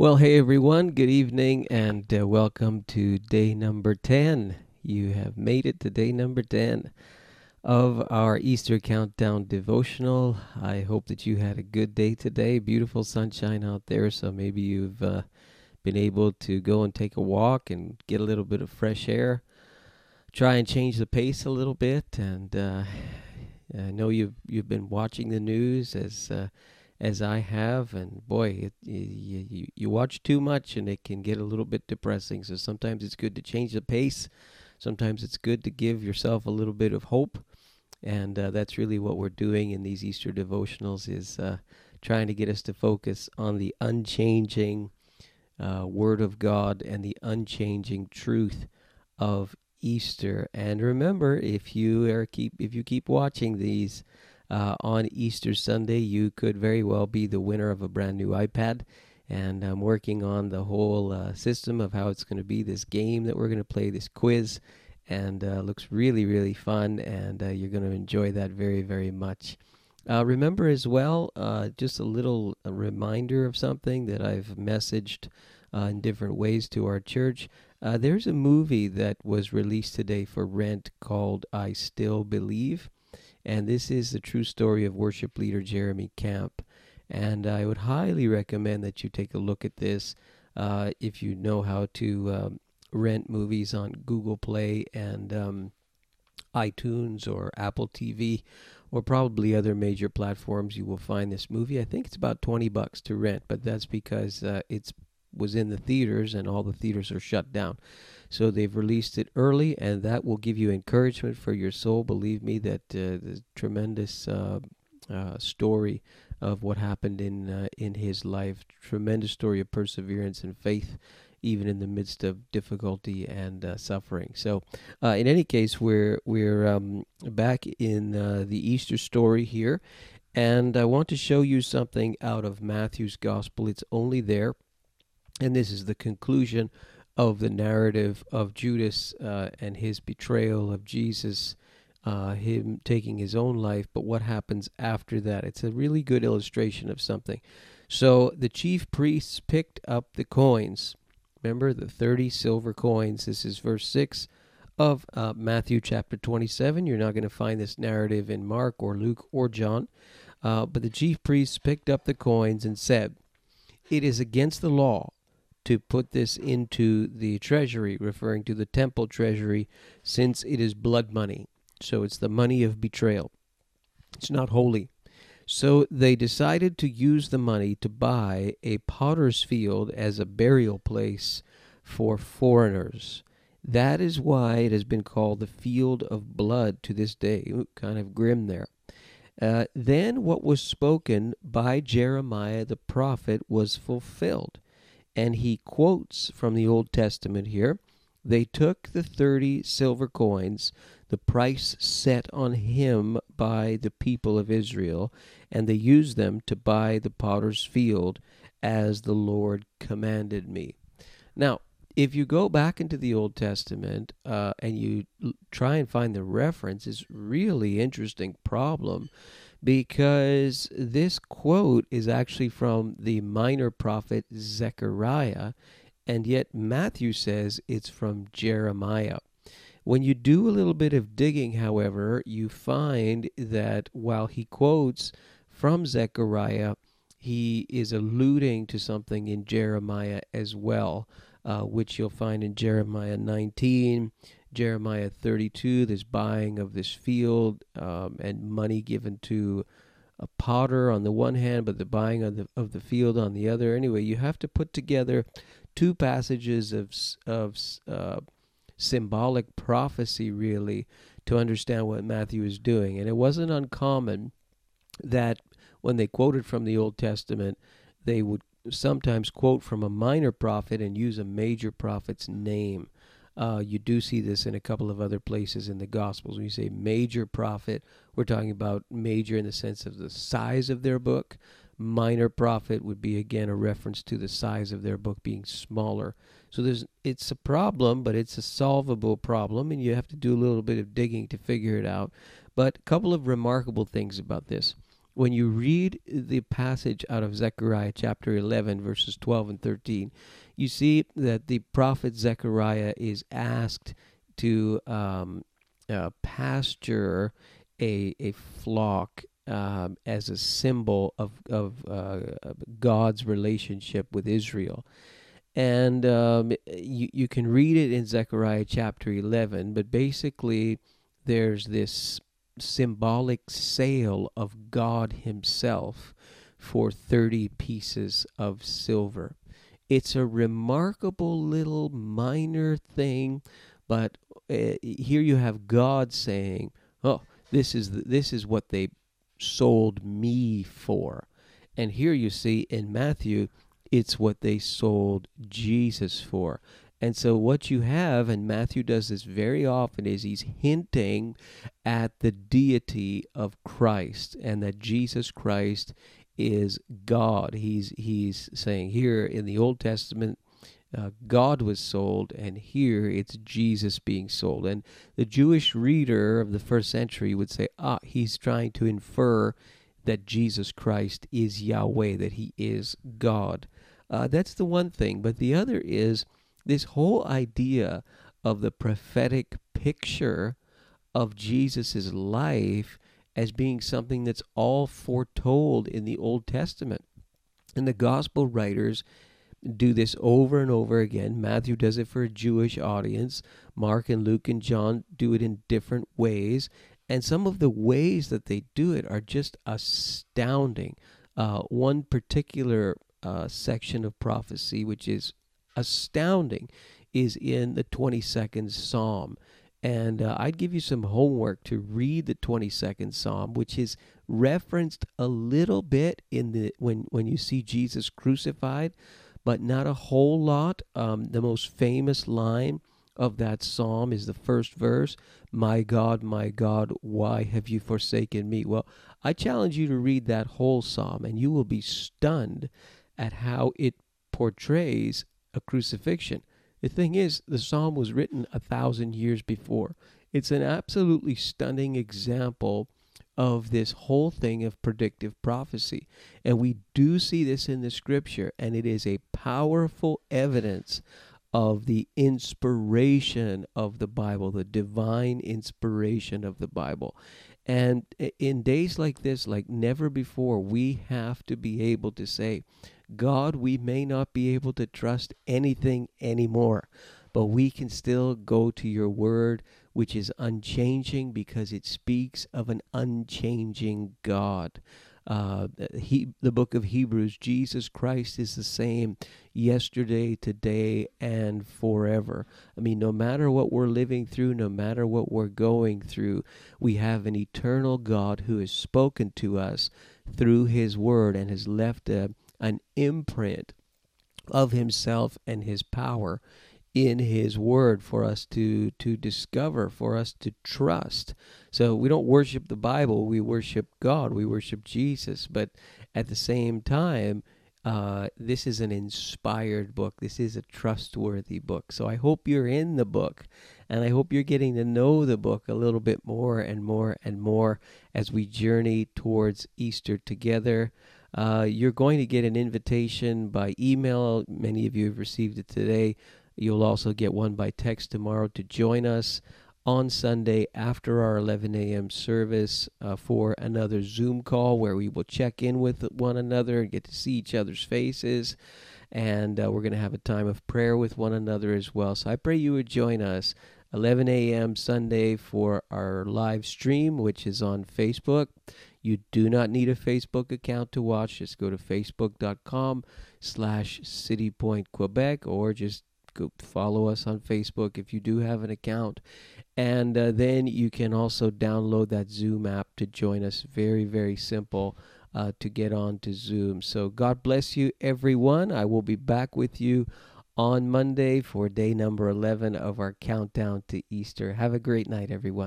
Well, hey everyone, good evening and uh, welcome to day number 10. You have made it to day number 10 of our Easter Countdown devotional. I hope that you had a good day today. Beautiful sunshine out there, so maybe you've uh, been able to go and take a walk and get a little bit of fresh air. Try and change the pace a little bit, and uh, I know you've you've been watching the news as uh, as I have, and boy, it, you, you, you watch too much and it can get a little bit depressing. So sometimes it's good to change the pace. Sometimes it's good to give yourself a little bit of hope, and uh, that's really what we're doing in these Easter devotionals is uh, trying to get us to focus on the unchanging uh, Word of God and the unchanging truth of Easter. And remember, if you are keep if you keep watching these uh, on Easter Sunday, you could very well be the winner of a brand new iPad. And I'm working on the whole uh, system of how it's going to be this game that we're going to play, this quiz. And uh, looks really, really fun. And uh, you're going to enjoy that very, very much. Uh, remember as well, uh, just a little reminder of something that I've messaged in different ways to our church. there's a movie that was released today for rent called I Still Believe. And this is the true story of worship leader Jeremy Camp. And I would highly recommend that you take a look at this uh, if you know how to um, rent movies on Google Play and um, iTunes or Apple TV or probably other major platforms. You will find this movie. I think it's about 20 bucks to rent, but that's because uh, it's was in the theaters and all the theaters are shut down. So they've released it early, and that will give you encouragement for your soul. Believe me, that uh, the tremendous uh, uh, story of what happened in uh, in his life, tremendous story of perseverance and faith, even in the midst of difficulty and uh, suffering. So, uh, in any case, we're we're um, back in the Easter story here, and I want to show you something out of Matthew's Gospel. It's only there, and this is the conclusion of the narrative of Judas uh, and his betrayal of Jesus, uh, him taking his own life, but what happens after that. It's a really good illustration of something. So the chief priests picked up the coins. Remember the 30 silver coins. This is verse 6 of uh, Matthew chapter 27. You're not going to find this narrative in Mark or Luke or John. Uh, but the chief priests picked up the coins and said, It is against the law to put this into the treasury, referring to the temple treasury, since it is blood money. So it's the money of betrayal. It's not holy. So they decided to use the money to buy a potter's field as a burial place for foreigners. That is why it has been called the field of blood to this day. Ooh, kind of grim there. Uh, then what was spoken by Jeremiah the prophet was fulfilled and he quotes from the Old Testament here. They took the 30 silver coins, the price set on him by the people of Israel, and they used them to buy the potter's field as the Lord commanded me. Now, if you go back into the Old Testament uh, and you try and find the reference, it's really interesting problem because this quote is actually from the minor prophet Zechariah, and yet Matthew says it's from Jeremiah. When you do a little bit of digging, however, you find that while he quotes from Zechariah, he is alluding to something in Jeremiah as well, uh, which you'll find in Jeremiah 19 Jeremiah 32, this buying of this field um, and money given to a potter on the one hand, but the buying of the of the field on the other. Anyway, you have to put together two passages of of uh, symbolic prophecy, really, to understand what Matthew is doing. And it wasn't uncommon that when they quoted from the Old Testament, they would sometimes quote from a minor prophet and use a major prophet's name. Uh, you do see this in a couple of other places in the Gospels. When you say major prophet, we're talking about major in the sense of the size of their book. Minor prophet would be again a reference to the size of their book being smaller. So there's it's a problem, but it's a solvable problem, and you have to do a little bit of digging to figure it out. But a couple of remarkable things about this. when you read the passage out of Zechariah chapter 11, verses 12 and 13, you see that the prophet Zechariah is asked to um, uh, pasture a, a flock um, as a symbol of, of uh, God's relationship with Israel. And um, you, you can read it in Zechariah chapter 11, but basically, there's this symbolic sale of God Himself for 30 pieces of silver. It's a remarkable little minor thing, but uh, here you have God saying, "Oh, this is the, this is what they sold me for," and here you see in Matthew, it's what they sold Jesus for. And so, what you have, and Matthew does this very often, is he's hinting at the deity of Christ and that Jesus Christ is God. He's he's saying here in the Old Testament, uh, God was sold, and here it's Jesus being sold. And the Jewish reader of the first century would say, ah, he's trying to infer that Jesus Christ is Yahweh, that he is God. Uh, that's the one thing. But the other is this whole idea of the prophetic picture of Jesus' life as being something that's all foretold in the Old Testament. And the gospel writers do this over and over again. Matthew does it for a Jewish audience, Mark and Luke and John do it in different ways. And some of the ways that they do it are just astounding. Uh, one particular uh, section of prophecy, which is astounding is in the 22nd Psalm. And uh, I'd give you some homework to read the 22nd Psalm, which is referenced a little bit in the when when you see Jesus crucified, but not a whole lot. Um, the most famous line of that psalm is the first verse My God, my God, why have you forsaken me? Well, I challenge you to read that whole psalm, and you will be stunned at how it portrays a crucifixion. The thing is, the psalm was written a thousand years before. It's an absolutely stunning example of this whole thing of predictive prophecy. And we do see this in the scripture, and it is a powerful evidence of the inspiration of the Bible, the divine inspiration of the Bible. And in days like this, like never before, we have to be able to say, God, we may not be able to trust anything anymore, but we can still go to your word, which is unchanging because it speaks of an unchanging God. Uh, he, the book of Hebrews, Jesus Christ is the same yesterday, today, and forever. I mean, no matter what we're living through, no matter what we're going through, we have an eternal God who has spoken to us through his word and has left a, an imprint of himself and his power in his word for us to to discover for us to trust. So we don't worship the bible we worship god we worship jesus but at the same time uh, this is an inspired book. This is a trustworthy book. So i hope you're in the book and i hope you're getting to know the book a little bit more and more and more as we journey towards easter together uh, you're going to get an invitation by email. Many of you have received it today. You'll also get one by text tomorrow to join us on Sunday after our 11 a.m. service uh, for another Zoom call where we will check in with one another and get to see each other's faces. And uh, we're going to have a time of prayer with one another as well. So I pray you would join us 11 a.m. Sunday for our live stream, which is on Facebook. You do not need a Facebook account to watch. Just go to facebook.com slash citypointquebec or just go follow us on Facebook if you do have an account. And uh, then you can also download that Zoom app to join us. Very, very simple uh, to get on to Zoom. So God bless you, everyone. I will be back with you on Monday for day number 11 of our countdown to Easter. Have a great night, everyone.